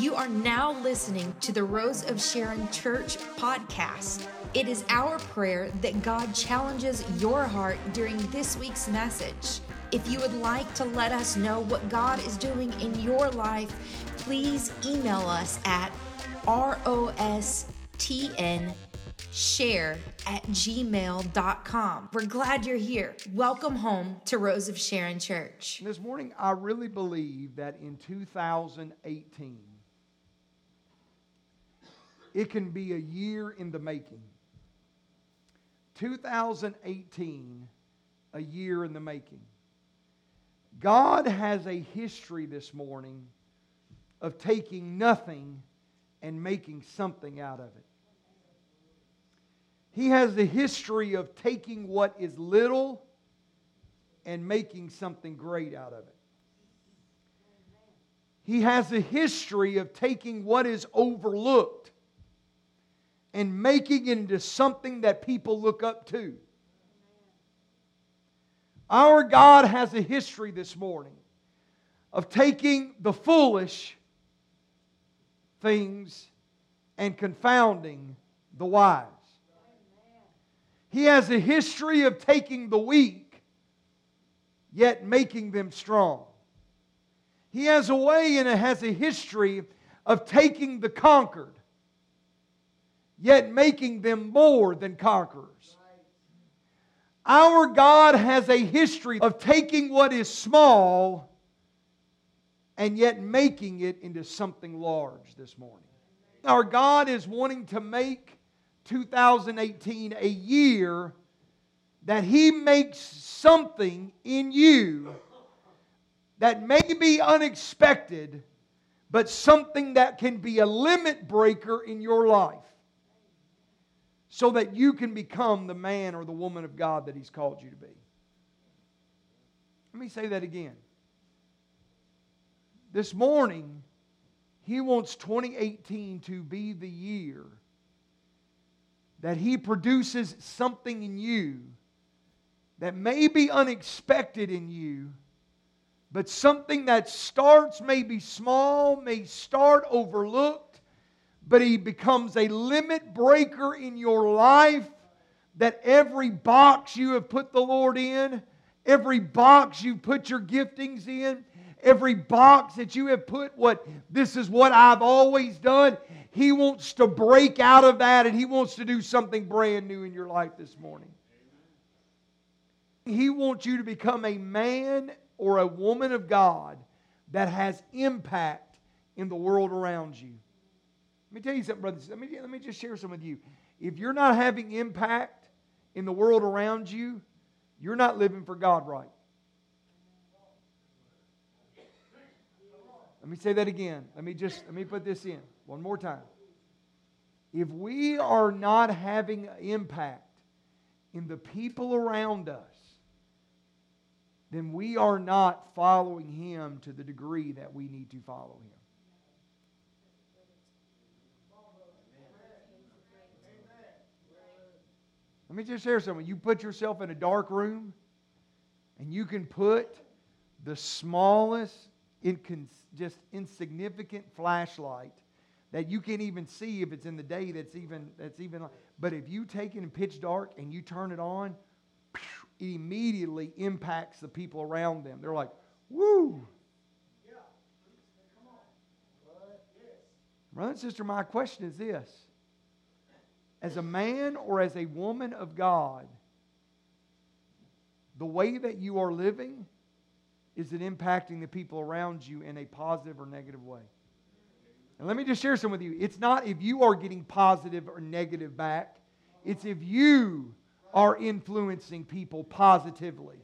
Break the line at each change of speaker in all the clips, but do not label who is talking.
You are now listening to the Rose of Sharon Church podcast. It is our prayer that God challenges your heart during this week's message. If you would like to let us know what God is doing in your life, please email us at rostn share at gmail.com. We're glad you're here. Welcome home to Rose of Sharon Church.
This morning, I really believe that in 2018, it can be a year in the making. 2018, a year in the making. God has a history this morning of taking nothing and making something out of it. He has a history of taking what is little and making something great out of it. He has a history of taking what is overlooked and making it into something that people look up to. Our God has a history this morning of taking the foolish things and confounding the wise. He has a history of taking the weak, yet making them strong. He has a way and it has a history of taking the conquered, yet making them more than conquerors. Our God has a history of taking what is small and yet making it into something large this morning. Our God is wanting to make 2018 a year that He makes something in you that may be unexpected, but something that can be a limit breaker in your life so that you can become the man or the woman of God that He's called you to be. Let me say that again. This morning, He wants 2018 to be the year that He produces something in you that may be unexpected in you, but something that starts maybe small, may start overlooked, but He becomes a limit breaker in your life. That every box you have put the Lord in, every box you put your giftings in, every box that you have put what this is what I've always done, he wants to break out of that and He wants to do something brand new in your life this morning. He wants you to become a man or a woman of God that has impact in the world around you. Let me tell you something, brothers. Let me, let me just share some with you. If you're not having impact in the world around you, you're not living for God right. Let me say that again. Let me just let me put this in. One more time. If we are not having impact in the people around us, then we are not following Him to the degree that we need to follow Him. Let me just share something. You put yourself in a dark room and you can put the smallest, just insignificant flashlight that you can't even see if it's in the day that's even that's even but if you take it in pitch dark and you turn it on it immediately impacts the people around them they're like woo yeah. Come on. Yes. brother and sister my question is this as a man or as a woman of god the way that you are living is it impacting the people around you in a positive or negative way and let me just share some with you. It's not if you are getting positive or negative back, it's if you are influencing people positively.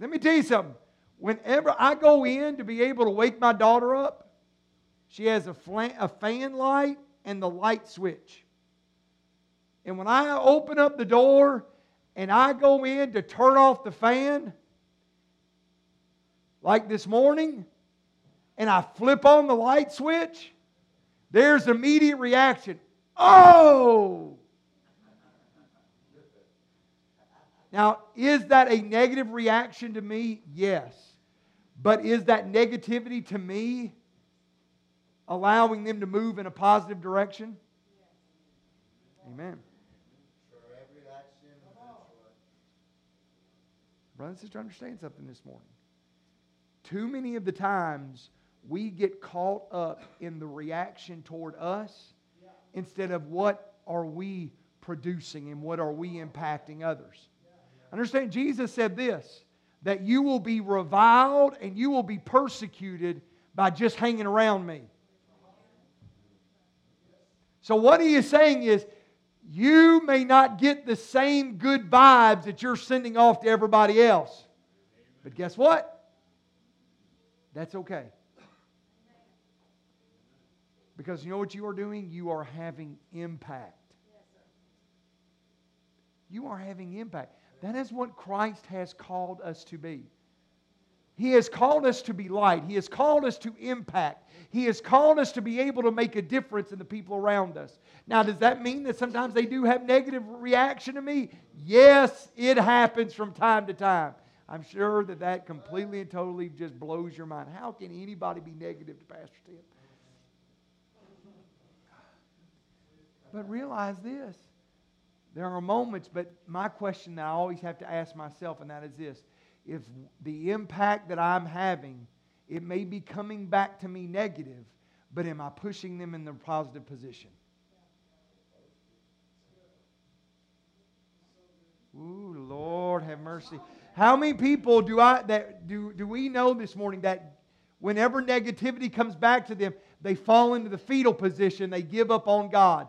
Let me tell you something. Whenever I go in to be able to wake my daughter up, she has a, flan, a fan light and the light switch. And when I open up the door and I go in to turn off the fan, like this morning, and I flip on the light switch, there's immediate reaction. Oh! Now, is that a negative reaction to me? Yes. But is that negativity to me? allowing them to move in a positive direction? Amen. Brother and sister, understand something this morning. Too many of the times we get caught up in the reaction toward us instead of what are we producing and what are we impacting others. Understand, Jesus said this that you will be reviled and you will be persecuted by just hanging around me. So, what he is saying is, you may not get the same good vibes that you're sending off to everybody else. But guess what? That's okay. Because you know what you are doing? You are having impact. You are having impact. That is what Christ has called us to be. He has called us to be light. He has called us to impact. He has called us to be able to make a difference in the people around us. Now, does that mean that sometimes they do have negative reaction to me? Yes, it happens from time to time. I'm sure that that completely and totally just blows your mind. How can anybody be negative to Pastor Tim? But realize this there are moments, but my question that I always have to ask myself, and that is this if the impact that I'm having, it may be coming back to me negative, but am I pushing them in the positive position? Ooh, Lord have mercy. How many people do I that do, do we know this morning that whenever negativity comes back to them, they fall into the fetal position, they give up on God.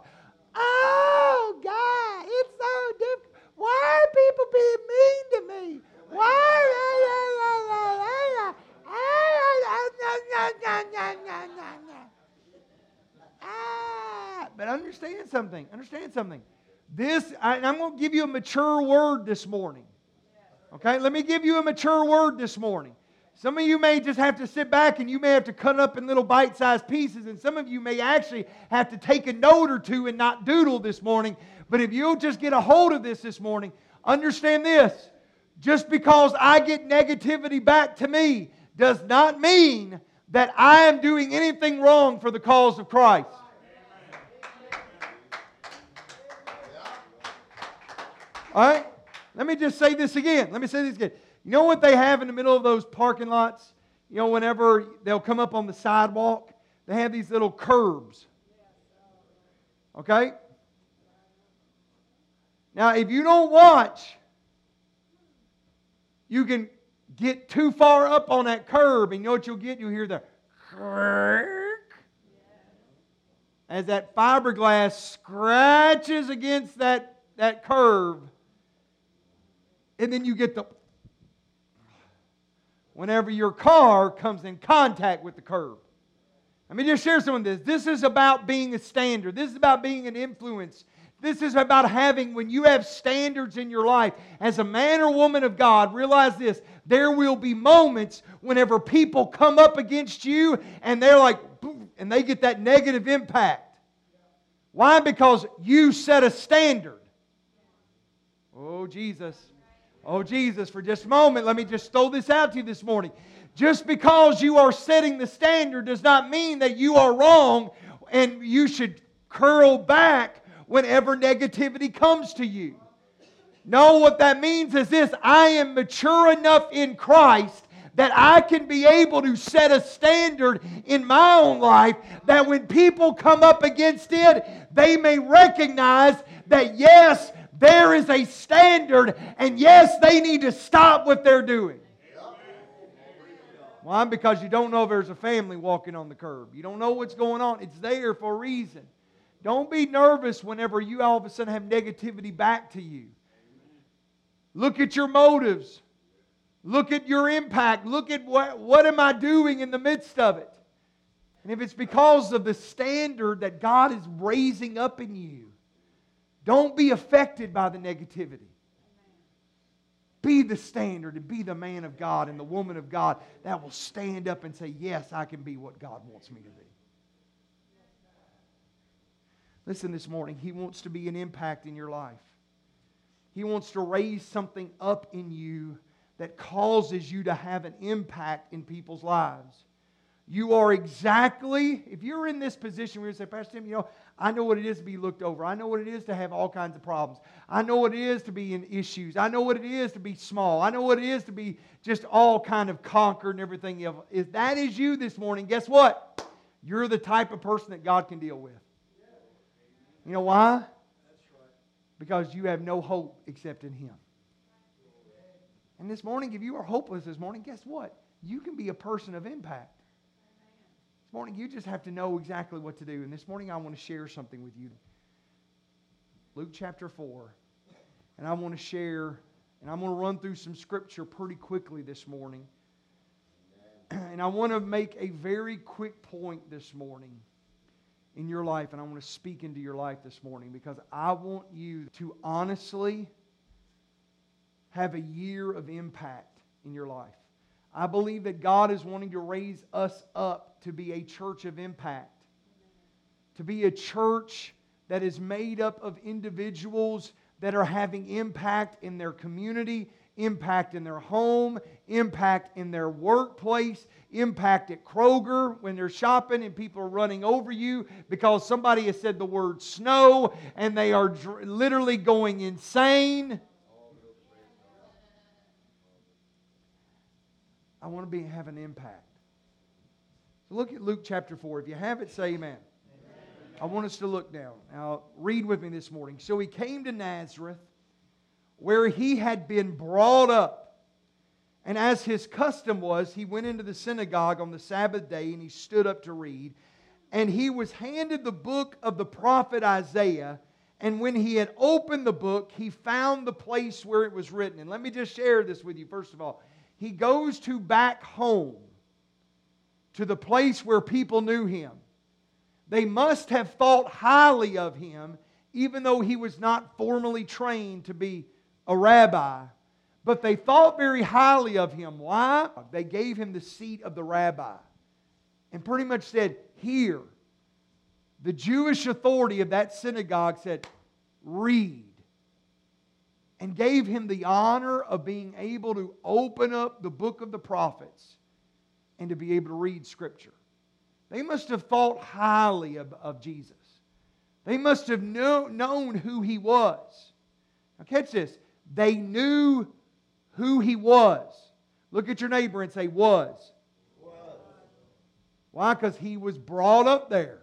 Oh God, it's so difficult. Why are people being mean to me? Why? Understand something. Understand something. This, I, I'm going to give you a mature word this morning. Okay, let me give you a mature word this morning. Some of you may just have to sit back and you may have to cut up in little bite sized pieces, and some of you may actually have to take a note or two and not doodle this morning. But if you'll just get a hold of this this morning, understand this just because I get negativity back to me does not mean that I am doing anything wrong for the cause of Christ. All right? Let me just say this again. Let me say this again. You know what they have in the middle of those parking lots? You know, whenever they'll come up on the sidewalk, they have these little curbs. Okay? Now, if you don't watch, you can get too far up on that curb, and you know what you'll get? You'll hear the as that fiberglass scratches against that, that curve and then you get the whenever your car comes in contact with the curb. Let me just share some of this. This is about being a standard. This is about being an influence. This is about having, when you have standards in your life, as a man or woman of God, realize this there will be moments whenever people come up against you and they're like, and they get that negative impact. Why? Because you set a standard. Oh, Jesus. Oh, Jesus, for just a moment, let me just throw this out to you this morning. Just because you are setting the standard does not mean that you are wrong and you should curl back whenever negativity comes to you. No, what that means is this I am mature enough in Christ that I can be able to set a standard in my own life that when people come up against it, they may recognize that yes, there is a standard, and yes, they need to stop what they're doing. Why? Because you don't know if there's a family walking on the curb. You don't know what's going on. It's there for a reason. Don't be nervous whenever you all of a sudden have negativity back to you. Look at your motives. Look at your impact. Look at what, what am I doing in the midst of it. And if it's because of the standard that God is raising up in you, don't be affected by the negativity. Be the standard and be the man of God and the woman of God that will stand up and say, Yes, I can be what God wants me to be. Listen, this morning, He wants to be an impact in your life. He wants to raise something up in you that causes you to have an impact in people's lives. You are exactly, if you're in this position where you say, Pastor Tim, you know, I know what it is to be looked over. I know what it is to have all kinds of problems. I know what it is to be in issues. I know what it is to be small. I know what it is to be just all kind of conquered and everything else. If that is you this morning, guess what? You're the type of person that God can deal with. You know why? Because you have no hope except in Him. And this morning, if you are hopeless this morning, guess what? You can be a person of impact. This morning, you just have to know exactly what to do. And this morning, I want to share something with you. Luke chapter 4. And I want to share, and I'm going to run through some scripture pretty quickly this morning. And I want to make a very quick point this morning in your life, and I want to speak into your life this morning because I want you to honestly have a year of impact in your life. I believe that God is wanting to raise us up to be a church of impact, to be a church that is made up of individuals that are having impact in their community, impact in their home, impact in their workplace, impact at Kroger when they're shopping and people are running over you because somebody has said the word snow and they are dr- literally going insane. I want to be have an impact. So look at Luke chapter 4. If you have it, say amen. amen. I want us to look down. Now, read with me this morning. So he came to Nazareth, where he had been brought up. And as his custom was, he went into the synagogue on the Sabbath day and he stood up to read. And he was handed the book of the prophet Isaiah. And when he had opened the book, he found the place where it was written. And let me just share this with you, first of all he goes to back home to the place where people knew him. They must have thought highly of him, even though he was not formally trained to be a rabbi. But they thought very highly of him. Why? They gave him the seat of the rabbi and pretty much said, Here. The Jewish authority of that synagogue said, Read and gave him the honor of being able to open up the book of the prophets and to be able to read Scripture. They must have thought highly of, of Jesus. They must have know, known who he was. Now, catch this. They knew who he was. Look at your neighbor and say, was. was. Why? Because he was brought up there.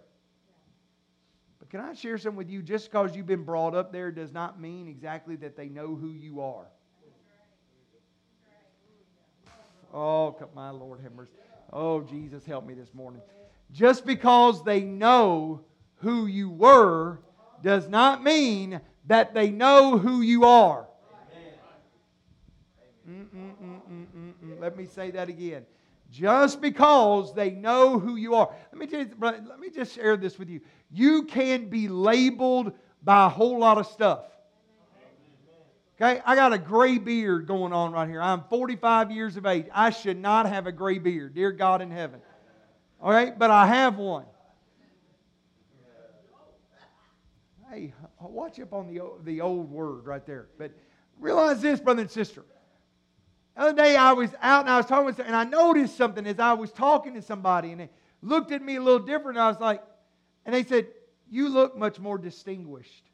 Can I share something with you? Just because you've been brought up there does not mean exactly that they know who you are. Oh, my Lord have mercy. Oh, Jesus, help me this morning. Just because they know who you were does not mean that they know who you are. Mm-mm-mm-mm-mm-mm. Let me say that again. Just because they know who you are. Let me, tell you, let me just share this with you. You can be labeled by a whole lot of stuff. Okay, I got a gray beard going on right here. I'm 45 years of age. I should not have a gray beard, dear God in heaven. All right, but I have one. Hey, watch up on the, the old word right there. But realize this, brother and sister. The other day I was out and I was talking with and I noticed something as I was talking to somebody and they looked at me a little different. I was like, and they said, You look much more distinguished.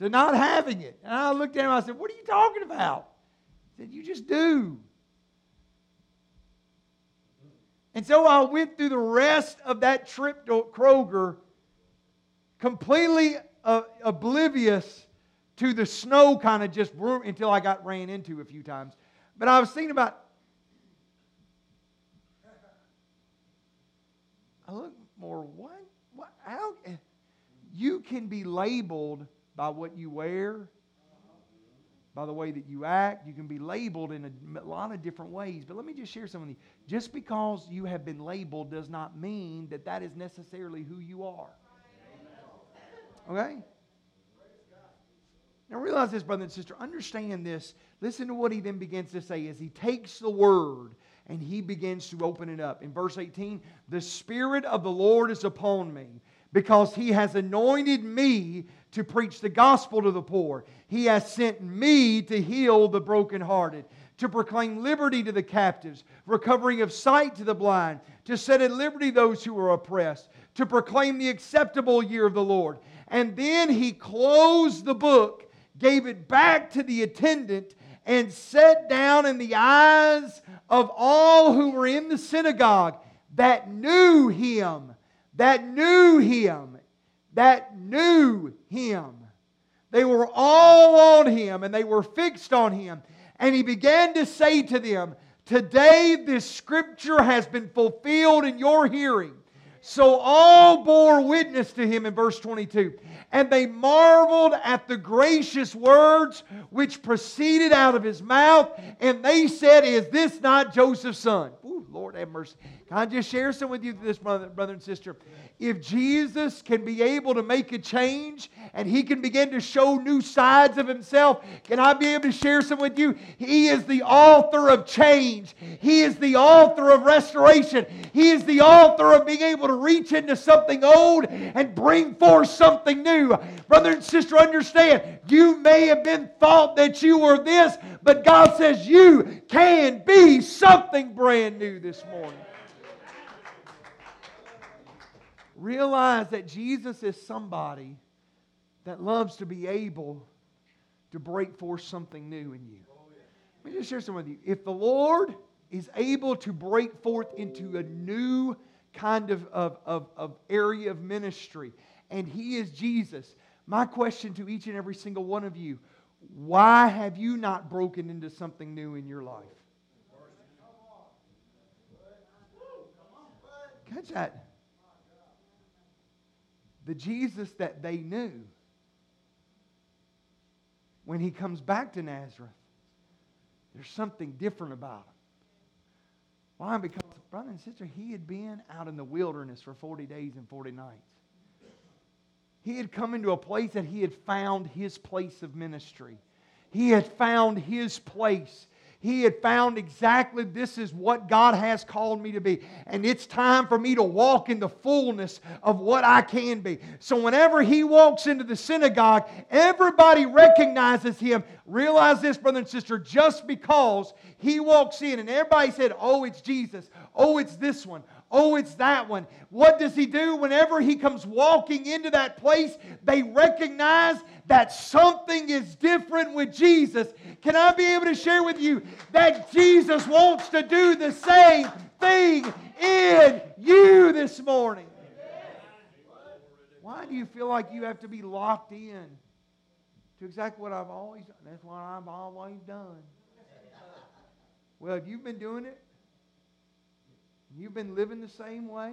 to not having it. And I looked at him I said, What are you talking about? He said, You just do. And so I went through the rest of that trip to Kroger completely uh, oblivious to the snow kind of just until I got ran into a few times. But I was thinking about, I look more, what? what? How? You can be labeled by what you wear, by the way that you act. You can be labeled in a, lot of different ways. But let me just share something. Just because you have been labeled does not mean that that is necessarily who you are. Okay? Now realize this, brother and sister. Understand this. Listen to what he then begins to say as he takes the word and he begins to open it up. In verse 18, the Spirit of the Lord is upon me because he has anointed me to preach the gospel to the poor. He has sent me to heal the brokenhearted, to proclaim liberty to the captives, recovering of sight to the blind, to set at liberty those who are oppressed, to proclaim the acceptable year of the Lord. And then he closed the book, gave it back to the attendant, and sat down in the eyes of all who were in the synagogue that knew him, that knew him, that knew him. They were all on him and they were fixed on him. And he began to say to them, Today this scripture has been fulfilled in your hearing. So all bore witness to him in verse 22. And they marveled at the gracious words which proceeded out of his mouth. And they said, Is this not Joseph's son? Ooh, Lord have mercy. Can I just share some with you, this brother, brother and sister? If Jesus can be able to make a change and he can begin to show new sides of himself, can I be able to share some with you? He is the author of change. He is the author of restoration. He is the author of being able to reach into something old and bring forth something new. Brother and sister, understand, you may have been thought that you were this, but God says you can be something brand new this morning. Realize that Jesus is somebody that loves to be able to break forth something new in you. Let me just share some with you. If the Lord is able to break forth into a new kind of, of, of, of area of ministry, and He is Jesus, my question to each and every single one of you why have you not broken into something new in your life? Catch that the Jesus that they knew, when he comes back to Nazareth, there's something different about him. Why? Because, brother and sister, he had been out in the wilderness for 40 days and 40 nights. He had come into a place that he had found his place of ministry. He had found his place he had found exactly this is what God has called me to be. And it's time for me to walk in the fullness of what I can be. So whenever he walks into the synagogue, everybody recognizes him. Realize this, brother and sister, just because he walks in and everybody said, Oh, it's Jesus. Oh, it's this one. Oh, it's that one. What does he do whenever he comes walking into that place? They recognize that something is different with Jesus. Can I be able to share with you that Jesus wants to do the same thing in you this morning? Why do you feel like you have to be locked in to exactly what I've always done? That's what I've always done. Well, if you've been doing it, You've been living the same way,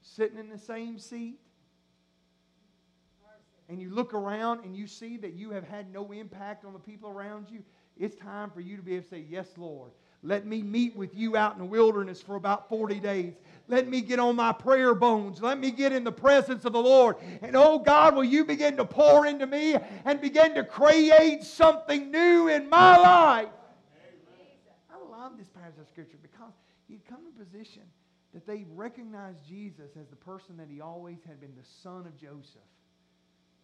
sitting in the same seat, and you look around and you see that you have had no impact on the people around you, it's time for you to be able to say, Yes, Lord. Let me meet with you out in the wilderness for about 40 days. Let me get on my prayer bones. Let me get in the presence of the Lord. And oh God, will you begin to pour into me and begin to create something new in my life? I love this passage of Scripture because he'd come in a position that they recognized Jesus as the person that he always had been, the son of Joseph.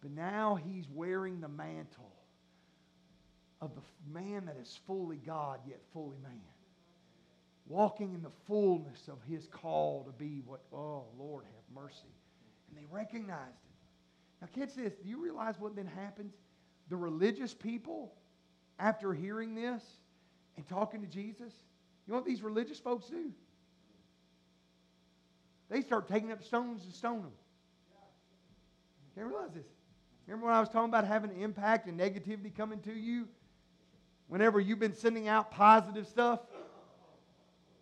But now he's wearing the mantle of the man that is fully God, yet fully man. Walking in the fullness of his call to be what, oh, Lord, have mercy. And they recognized it. Now, catch this. Do you realize what then happens? The religious people, after hearing this and talking to Jesus, you know what these religious folks do? They start taking up stones and stone them. Can't realize this. Remember when I was talking about having an impact and negativity coming to you? Whenever you've been sending out positive stuff?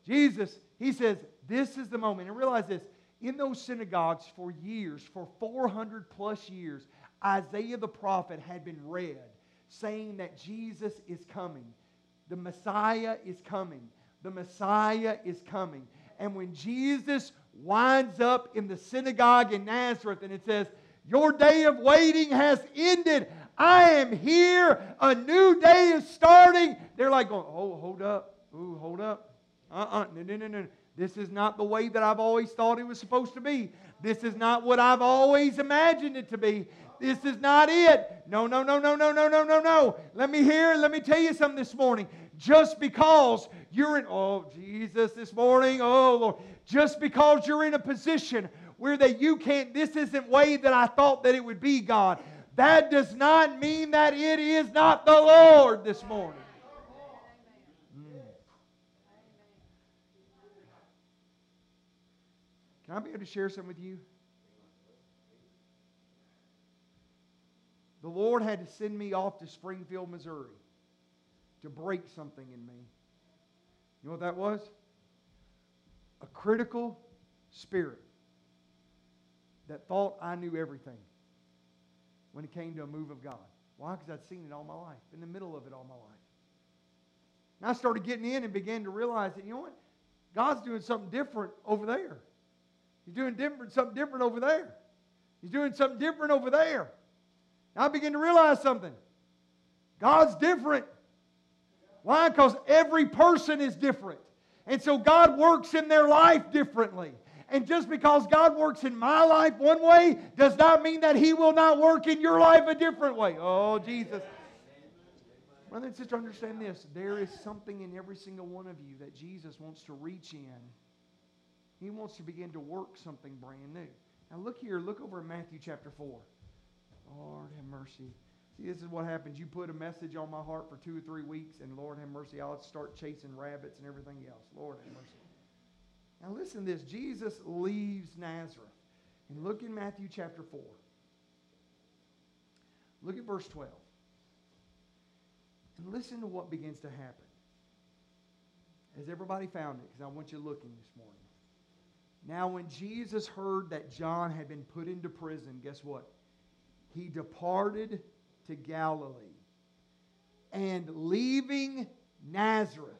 Jesus, he says, this is the moment. And realize this in those synagogues for years, for 400 plus years, Isaiah the prophet had been read saying that Jesus is coming. The Messiah is coming the Messiah is coming. And when Jesus winds up in the synagogue in Nazareth and it says, Your day of waiting has ended. I am here. A new day is starting. They're like going, Oh, hold up. Ooh, hold up. Uh-uh. No, no, no, no. This is not the way that I've always thought it was supposed to be. This is not what I've always imagined it to be. This is not it. No, no, no, no, no, no, no, no, no. Let me hear, let me tell you something this morning. Just because you're in, oh, Jesus, this morning, oh, Lord, just because you're in a position where that you can't, this isn't way that I thought that it would be, God. That does not mean that it is not the Lord this morning. Mm. Can I be able to share something with you? The Lord had to send me off to Springfield, Missouri to break something in me. You know what that was? A critical spirit that thought I knew everything when it came to a move of God. Why? Because I'd seen it all my life, in the middle of it all my life. And I started getting in and began to realize that, you know what? God's doing something different over there. He's doing different, something different over there. He's doing something different over there. And I begin to realize something. God's different. Why? Because every person is different. And so God works in their life differently. And just because God works in my life one way does not mean that He will not work in your life a different way. Oh, Jesus. Brother and sister, understand this. There is something in every single one of you that Jesus wants to reach in he wants to begin to work something brand new. Now look here, look over in Matthew chapter 4. Lord have mercy. See, this is what happens. You put a message on my heart for two or three weeks, and Lord have mercy, I'll start chasing rabbits and everything else. Lord have mercy. Now listen to this. Jesus leaves Nazareth. And look in Matthew chapter 4. Look at verse 12. And listen to what begins to happen. Has everybody found it? Because I want you looking this morning. Now, when Jesus heard that John had been put into prison, guess what? He departed to Galilee. And leaving Nazareth,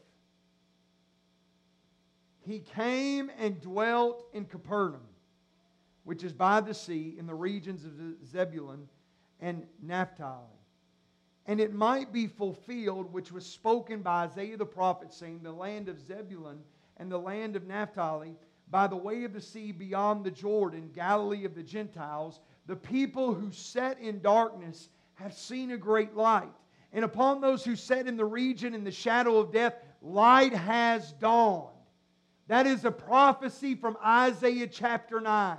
he came and dwelt in Capernaum, which is by the sea in the regions of Zebulun and Naphtali. And it might be fulfilled, which was spoken by Isaiah the prophet, saying, The land of Zebulun and the land of Naphtali by the way of the sea beyond the Jordan, Galilee of the Gentiles, the people who sat in darkness have seen a great light. And upon those who sat in the region in the shadow of death, light has dawned. That is a prophecy from Isaiah chapter 9.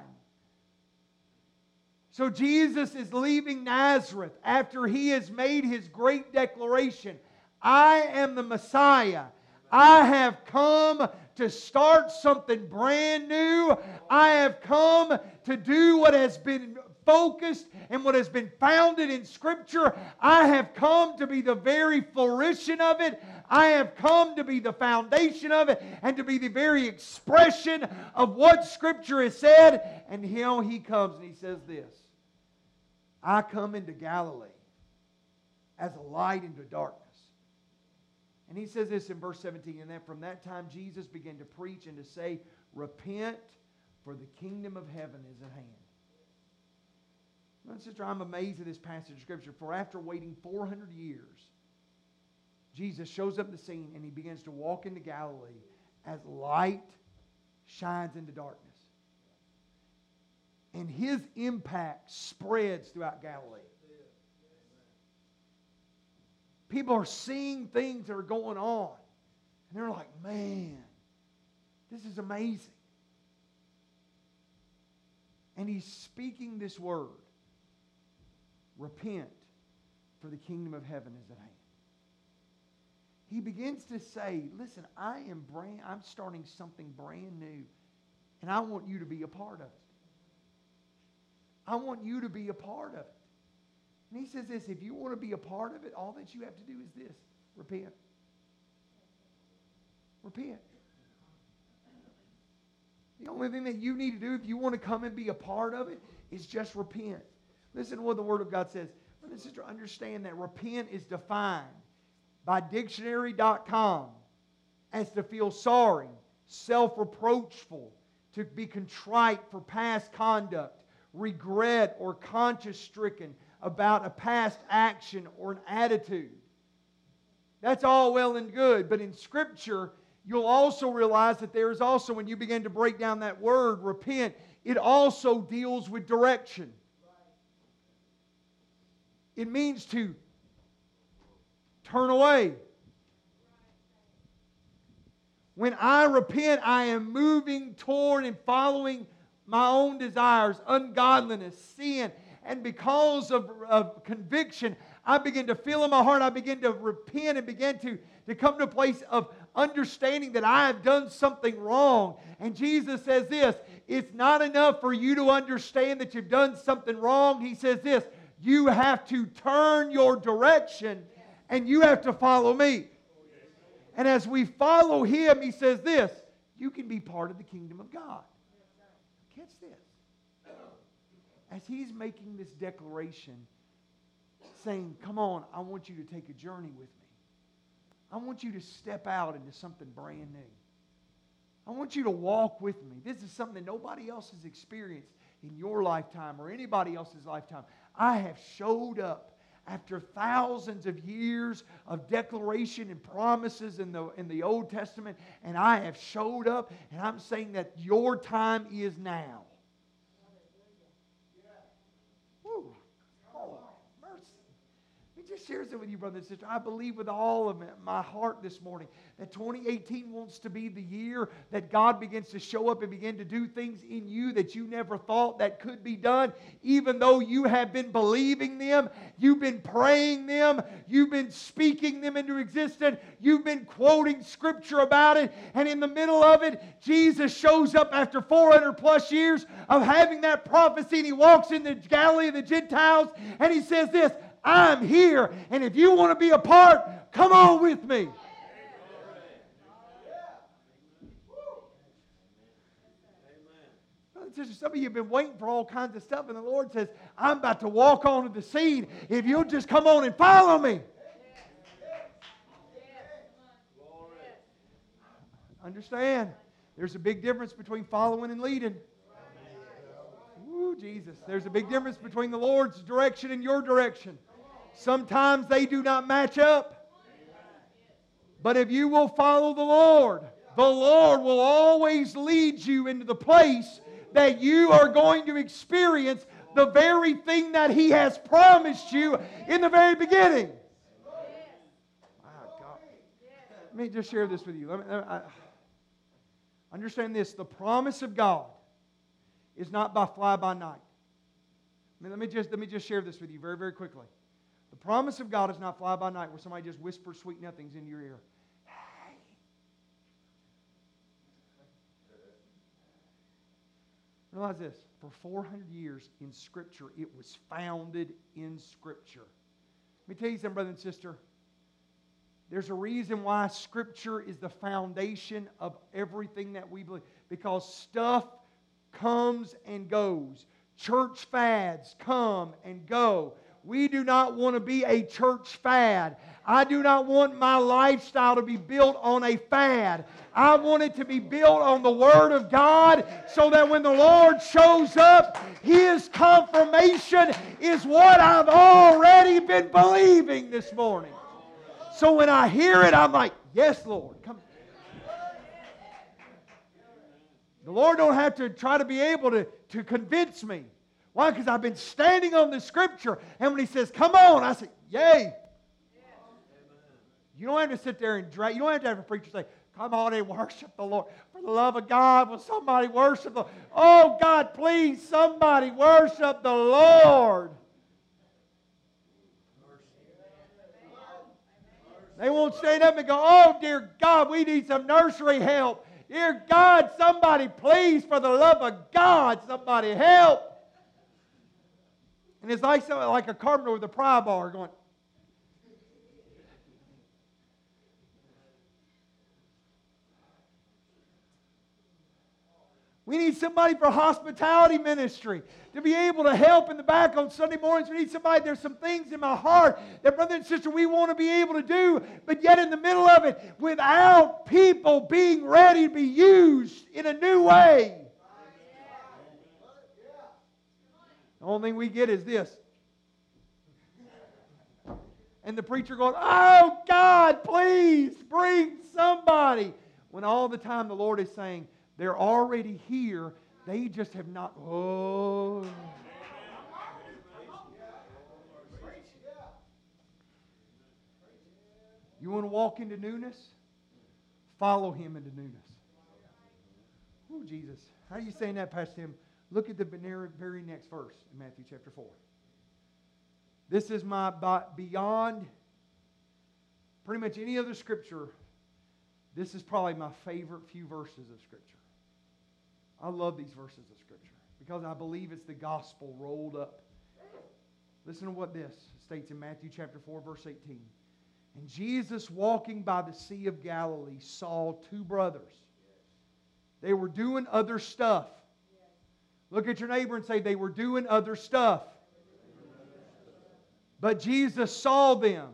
So Jesus is leaving Nazareth after he has made his great declaration I am the Messiah. I have come to start something brand new. I have come to do what has been focused and what has been founded in Scripture. I have come to be the very fruition of it. I have come to be the foundation of it and to be the very expression of what Scripture has said. And here he comes and he says this I come into Galilee as a light into darkness. And he says this in verse 17, and that from that time Jesus began to preach and to say, Repent, for the kingdom of heaven is at hand. My sister, I'm amazed at this passage of Scripture. For after waiting 400 years, Jesus shows up the scene and he begins to walk into Galilee as light shines into darkness. And his impact spreads throughout Galilee. People are seeing things that are going on. And they're like, man, this is amazing. And he's speaking this word repent, for the kingdom of heaven is at hand. He begins to say, listen, I am brand, I'm starting something brand new, and I want you to be a part of it. I want you to be a part of it. And he says this if you want to be a part of it, all that you have to do is this repent. Repent. The only thing that you need to do if you want to come and be a part of it is just repent. Listen to what the Word of God says. Brother and sister, understand that repent is defined by dictionary.com as to feel sorry, self reproachful, to be contrite for past conduct, regret, or conscience stricken about a past action or an attitude. That's all well and good, but in Scripture, you'll also realize that there is also, when you begin to break down that word, repent, it also deals with direction. It means to turn away. When I repent, I am moving toward and following my own desires, ungodliness, sin. And because of, of conviction, I begin to feel in my heart, I begin to repent and begin to, to come to a place of understanding that I have done something wrong. And Jesus says this it's not enough for you to understand that you've done something wrong. He says this you have to turn your direction and you have to follow me. And as we follow him, he says this you can be part of the kingdom of God. Catch this. As he's making this declaration, saying, Come on, I want you to take a journey with me. I want you to step out into something brand new. I want you to walk with me. This is something that nobody else has experienced in your lifetime or anybody else's lifetime. I have showed up after thousands of years of declaration and promises in the, in the Old Testament, and I have showed up, and I'm saying that your time is now. Just share it with you, brother and sister. I believe with all of my heart this morning that 2018 wants to be the year that God begins to show up and begin to do things in you that you never thought that could be done, even though you have been believing them, you've been praying them, you've been speaking them into existence, you've been quoting scripture about it, and in the middle of it, Jesus shows up after 400 plus years of having that prophecy, and he walks in the Galilee of the Gentiles, and he says this. I'm here. And if you want to be a part, come on with me. Some of you have been waiting for all kinds of stuff, and the Lord says, I'm about to walk onto the scene. If you'll just come on and follow me. Understand, there's a big difference between following and leading. Ooh, Jesus. There's a big difference between the Lord's direction and your direction. Sometimes they do not match up. But if you will follow the Lord, the Lord will always lead you into the place that you are going to experience the very thing that He has promised you in the very beginning. My God. Let me just share this with you. Let me, I, understand this the promise of God is not by fly by night. Let, me just, let me just share this with you very, very quickly. The promise of God is not fly by night where somebody just whispers sweet nothings into your ear. Hey. Realize this for 400 years in Scripture, it was founded in Scripture. Let me tell you something, brother and sister. There's a reason why Scripture is the foundation of everything that we believe. Because stuff comes and goes, church fads come and go. We do not want to be a church fad. I do not want my lifestyle to be built on a fad. I want it to be built on the Word of God so that when the Lord shows up, His confirmation is what I've already been believing this morning. So when I hear it, I'm like, yes, Lord. Come. The Lord don't have to try to be able to, to convince me. Why? Because I've been standing on the scripture. And when he says, come on, I say, yay. You don't have to sit there and drag. You don't have to have a preacher say, come on and worship the Lord. For the love of God, will somebody worship the Oh, God, please, somebody worship the Lord. They won't stand up and go, Oh, dear God, we need some nursery help. Dear God, somebody, please, for the love of God, somebody help. And it's like, like a carpenter with a pry bar going, We need somebody for hospitality ministry to be able to help in the back on Sunday mornings. We need somebody. There's some things in my heart that, brother and sister, we want to be able to do, but yet in the middle of it, without people being ready to be used in a new way. The only thing we get is this. And the preacher going, Oh God, please bring somebody. when all the time the Lord is saying, they're already here, they just have not. Oh. You want to walk into newness? Follow him into newness. Oh, Jesus. How are you saying that, Pastor Tim? Look at the very next verse in Matthew chapter 4. This is my beyond pretty much any other scripture. This is probably my favorite few verses of scripture. I love these verses of scripture because I believe it's the gospel rolled up. Listen to what this states in Matthew chapter 4 verse 18. And Jesus walking by the Sea of Galilee saw two brothers. They were doing other stuff. Look at your neighbor and say, they were doing other stuff. But Jesus saw them.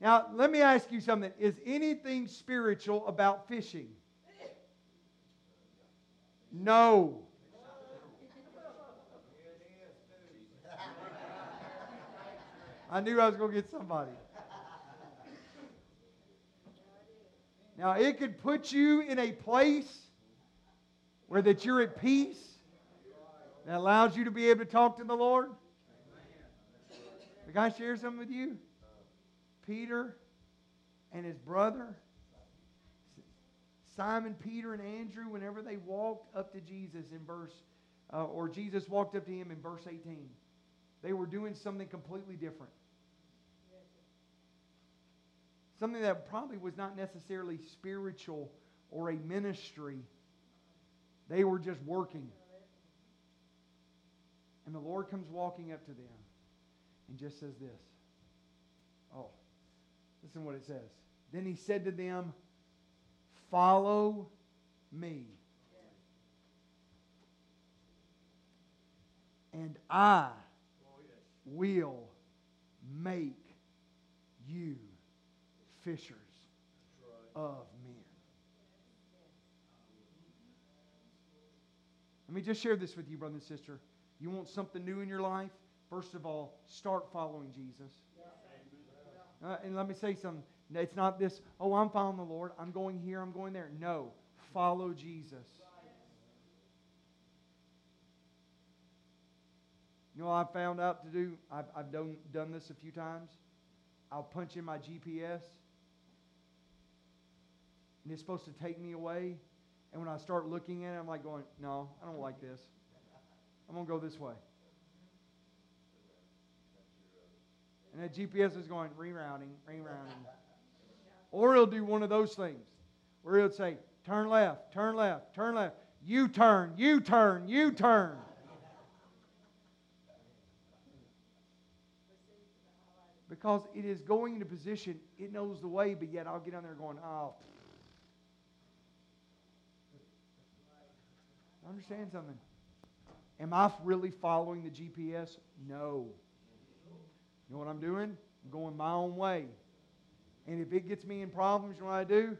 Now, let me ask you something. Is anything spiritual about fishing? No. I knew I was going to get somebody. Now, it could put you in a place where that you're at peace that allows you to be able to talk to the Lord. Can I share something with you? Peter and his brother, Simon, Peter, and Andrew, whenever they walked up to Jesus in verse, uh, or Jesus walked up to him in verse 18, they were doing something completely different. Something that probably was not necessarily spiritual or a ministry. They were just working. And the Lord comes walking up to them and just says this. Oh, listen what it says. Then he said to them, Follow me. And I will make you fishers of men. Let me just share this with you, brother and sister. You want something new in your life? First of all, start following Jesus. Uh, and let me say something. It's not this, oh, I'm following the Lord. I'm going here, I'm going there. No, follow Jesus. You know, I've found out to do, I've, I've done, done this a few times. I'll punch in my GPS, and it's supposed to take me away. And when I start looking at it, I'm like going, no, I don't like this. I'm going to go this way. And that GPS is going rerouting, rerouting. Or he'll do one of those things where he'll say, turn left, turn left, turn left. You turn, you turn, you turn. Because it is going into position, it knows the way, but yet I'll get on there going, oh. Understand something. Am I really following the GPS? No. You know what I'm doing? I'm going my own way. And if it gets me in problems, you know what I do?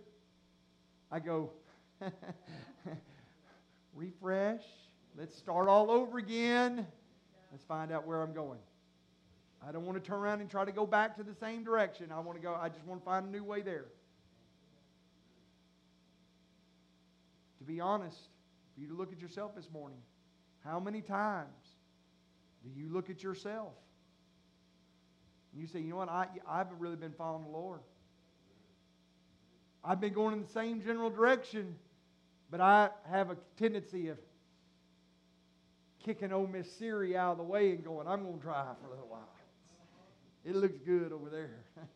I go, refresh. Let's start all over again. Let's find out where I'm going. I don't want to turn around and try to go back to the same direction. I want to go, I just want to find a new way there. To be honest, for you to look at yourself this morning, how many times do you look at yourself? And you say, you know what, I, I haven't really been following the Lord. I've been going in the same general direction, but I have a tendency of kicking old Miss Siri out of the way and going, I'm going to drive for a little while. It looks good over there.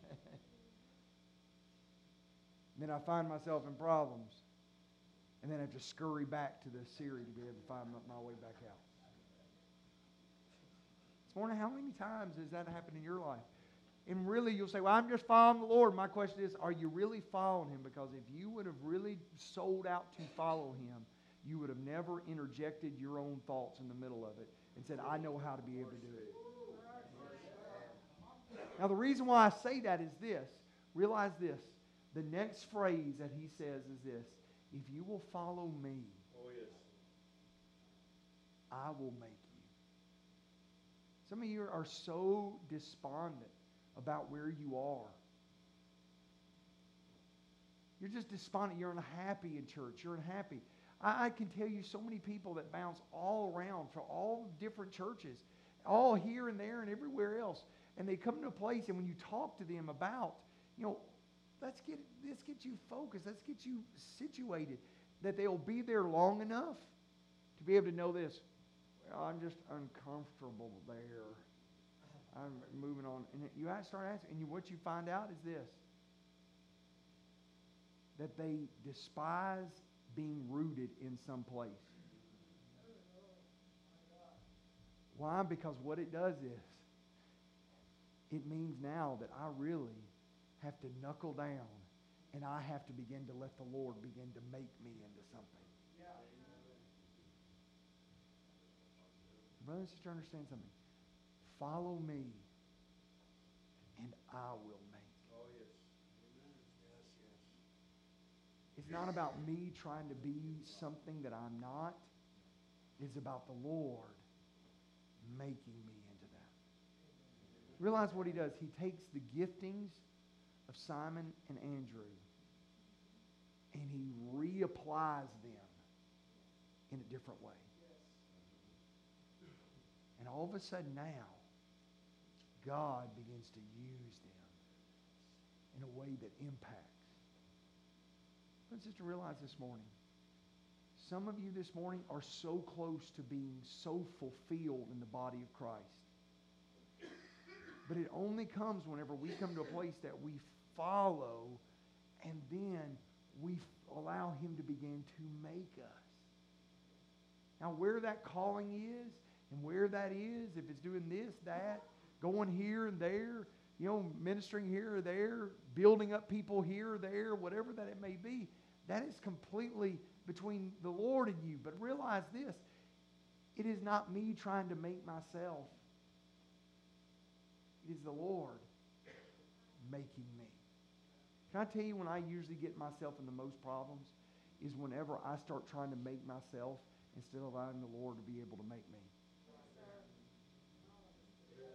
then I find myself in problems. And then I have to scurry back to the Siri to be able to find my way back out. This morning, how many times has that happened in your life? And really, you'll say, Well, I'm just following the Lord. My question is, are you really following Him? Because if you would have really sold out to follow Him, you would have never interjected your own thoughts in the middle of it and said, I know how to be able to do it. Now, the reason why I say that is this realize this. The next phrase that he says is this If you will follow me, oh, yes. I will make you. Some of you are so despondent about where you are. you're just despondent. You're unhappy in church. You're unhappy. I, I can tell you so many people that bounce all around for all different churches, all here and there and everywhere else. And they come to a place, and when you talk to them about, you know, let's get let's get you focused, let's get you situated, that they'll be there long enough to be able to know this. Well, I'm just uncomfortable there. I'm moving on. And you start asking, and you, what you find out is this that they despise being rooted in some place. Why? Because what it does is it means now that I really have to knuckle down and I have to begin to let the Lord begin to make me into something. Brother and sister, understand something. Follow me, and I will make. Oh, yes. Yes, yes. It's not about me trying to be something that I'm not. It's about the Lord making me into that. Realize what he does. He takes the giftings of Simon and Andrew and he reapplies them in a different way. And all of a sudden now, God begins to use them in a way that impacts. Let's just realize this morning. Some of you this morning are so close to being so fulfilled in the body of Christ. But it only comes whenever we come to a place that we follow and then we allow Him to begin to make us. Now, where that calling is, and where that is, if it's doing this, that, going here and there, you know, ministering here or there, building up people here or there, whatever that it may be, that is completely between the Lord and you. But realize this it is not me trying to make myself, it is the Lord making me. Can I tell you when I usually get myself in the most problems? Is whenever I start trying to make myself instead of allowing the Lord to be able to make me.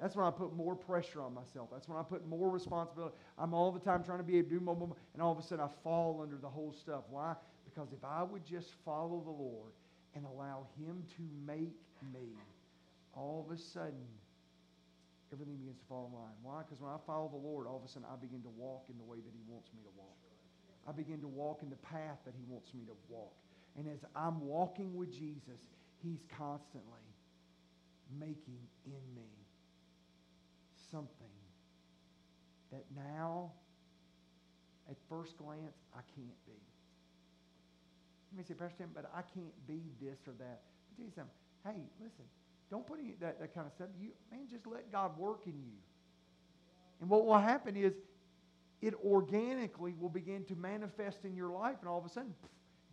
That's when I put more pressure on myself. That's when I put more responsibility. I'm all the time trying to be able to do more, and all of a sudden I fall under the whole stuff. Why? Because if I would just follow the Lord and allow Him to make me, all of a sudden everything begins to fall in line. Why? Because when I follow the Lord, all of a sudden I begin to walk in the way that He wants me to walk. I begin to walk in the path that He wants me to walk. And as I'm walking with Jesus, He's constantly making in me something that now, at first glance, I can't be. You may say, Pastor Tim, but I can't be this or that. But tell you something. Hey, listen, don't put any that, that kind of stuff. You man, just let God work in you. And what will happen is it organically will begin to manifest in your life, and all of a sudden,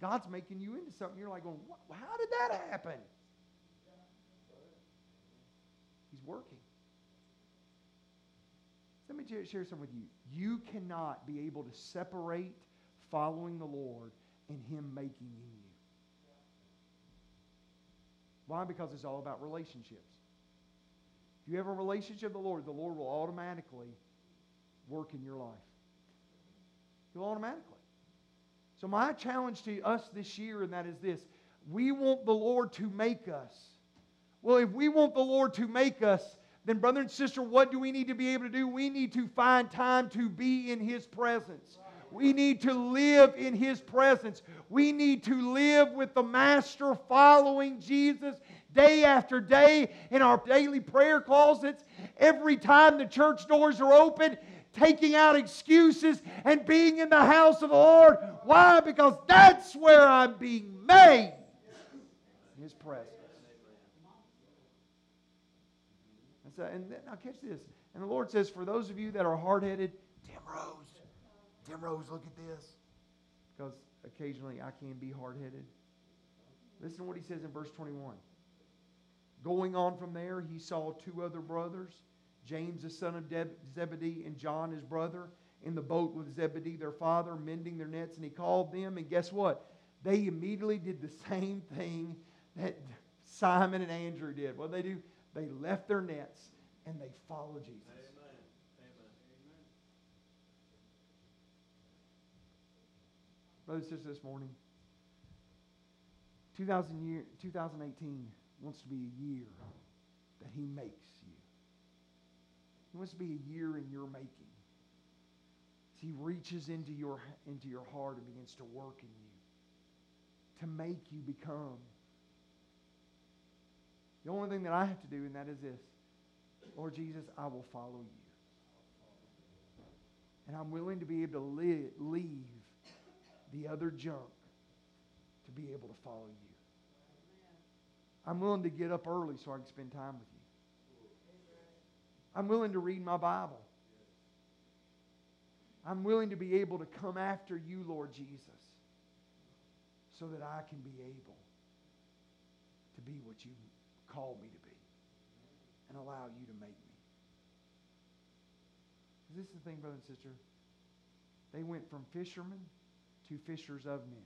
God's making you into something. You're like going, how did that happen? He's working. Let me share something with you. You cannot be able to separate following the Lord and Him making in you. Why? Because it's all about relationships. If you have a relationship with the Lord, the Lord will automatically work in your life. He'll automatically. So, my challenge to us this year, and that is this we want the Lord to make us. Well, if we want the Lord to make us, then, brother and sister, what do we need to be able to do? We need to find time to be in His presence. We need to live in His presence. We need to live with the Master following Jesus day after day in our daily prayer closets. Every time the church doors are open, taking out excuses and being in the house of the Lord. Why? Because that's where I'm being made. In His presence. And, so, and now catch this. And the Lord says, for those of you that are hard headed, Tim Rose, Tim Rose, look at this. Because occasionally I can be hard headed. Listen to what he says in verse 21. Going on from there, he saw two other brothers, James the son of Zebedee and John his brother, in the boat with Zebedee their father, mending their nets, and he called them. And guess what? They immediately did the same thing that Simon and Andrew did. What did they do? They left their nets and they followed Jesus. Brothers and sisters, this morning, 2000 year, 2018 wants to be a year that He makes you. He wants to be a year in your making. He reaches into your, into your heart and begins to work in you to make you become. The only thing that I have to do, and that is this Lord Jesus, I will follow you. And I'm willing to be able to live, leave the other junk to be able to follow you. I'm willing to get up early so I can spend time with you. I'm willing to read my Bible. I'm willing to be able to come after you, Lord Jesus, so that I can be able to be what you called me to be and allow you to make me. Is This is the thing, brother and sister. They went from fishermen to fishers of men.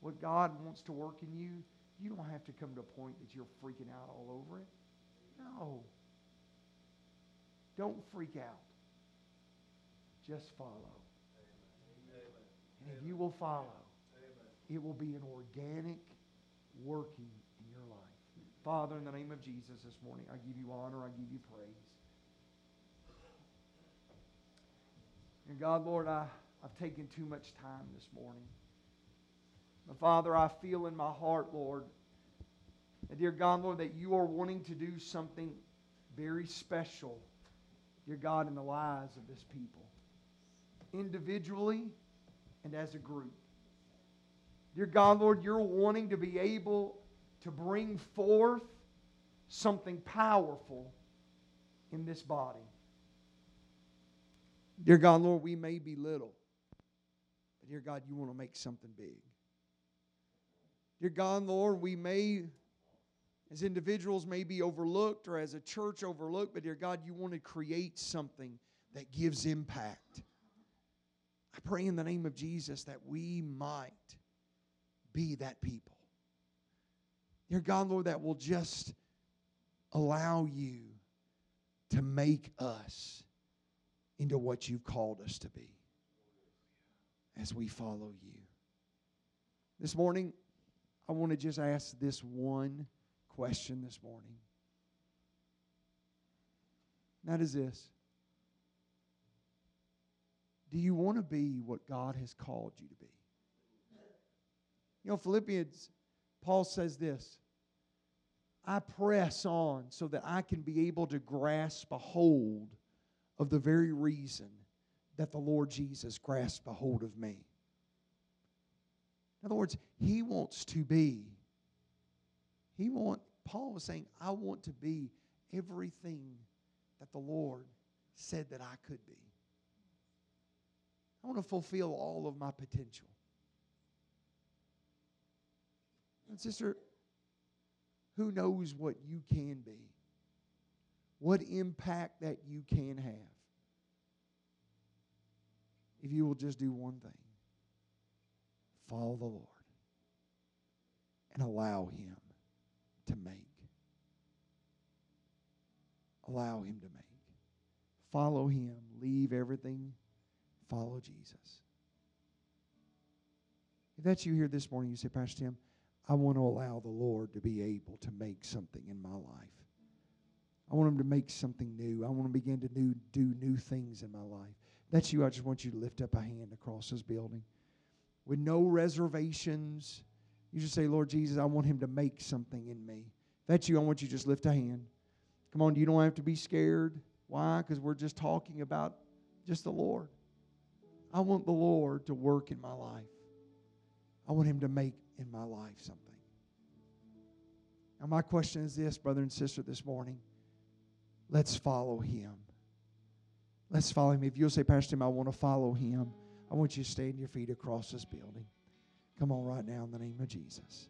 What God wants to work in you, you don't have to come to a point that you're freaking out all over it. No. Don't freak out. Just follow. And if you will follow, it will be an organic working in your life. Father, in the name of Jesus this morning, I give you honor, I give you praise. And God, Lord, I, I've taken too much time this morning. But Father, I feel in my heart, Lord, and dear God, Lord, that you are wanting to do something very special, dear God, in the lives of this people, individually and as a group. Dear God, Lord, you're wanting to be able to bring forth something powerful in this body. Dear God, Lord, we may be little, but dear God, you want to make something big. Dear God, Lord, we may, as individuals, may be overlooked or as a church overlooked, but dear God, you want to create something that gives impact. I pray in the name of Jesus that we might be that people. Dear God, Lord, that will just allow you to make us into what you've called us to be as we follow you. This morning, I want to just ask this one question this morning. That is this Do you want to be what God has called you to be? You know, Philippians, Paul says this I press on so that I can be able to grasp a hold of the very reason that the Lord Jesus grasped a hold of me. In other words, he wants to be. He want Paul was saying, I want to be everything that the Lord said that I could be. I want to fulfill all of my potential. And sister, who knows what you can be? What impact that you can have if you will just do one thing follow the Lord and allow Him to make. Allow Him to make. Follow Him. Leave everything. Follow Jesus. If that's you here this morning, you say, Pastor Tim, I want to allow the Lord to be able to make something in my life. I want Him to make something new. I want to begin to do, do new things in my life. That's you. I just want you to lift up a hand across this building with no reservations. You just say, Lord Jesus, I want Him to make something in me. That's you. I want you to just lift a hand. Come on, you don't have to be scared. Why? Because we're just talking about just the Lord. I want the Lord to work in my life. I want Him to make in my life something. Now, my question is this, brother and sister, this morning. Let's follow Him. Let's follow Him. If you'll say, Pastor Tim, I want to follow Him, I want you to stand your feet across this building. Come on, right now, in the name of Jesus.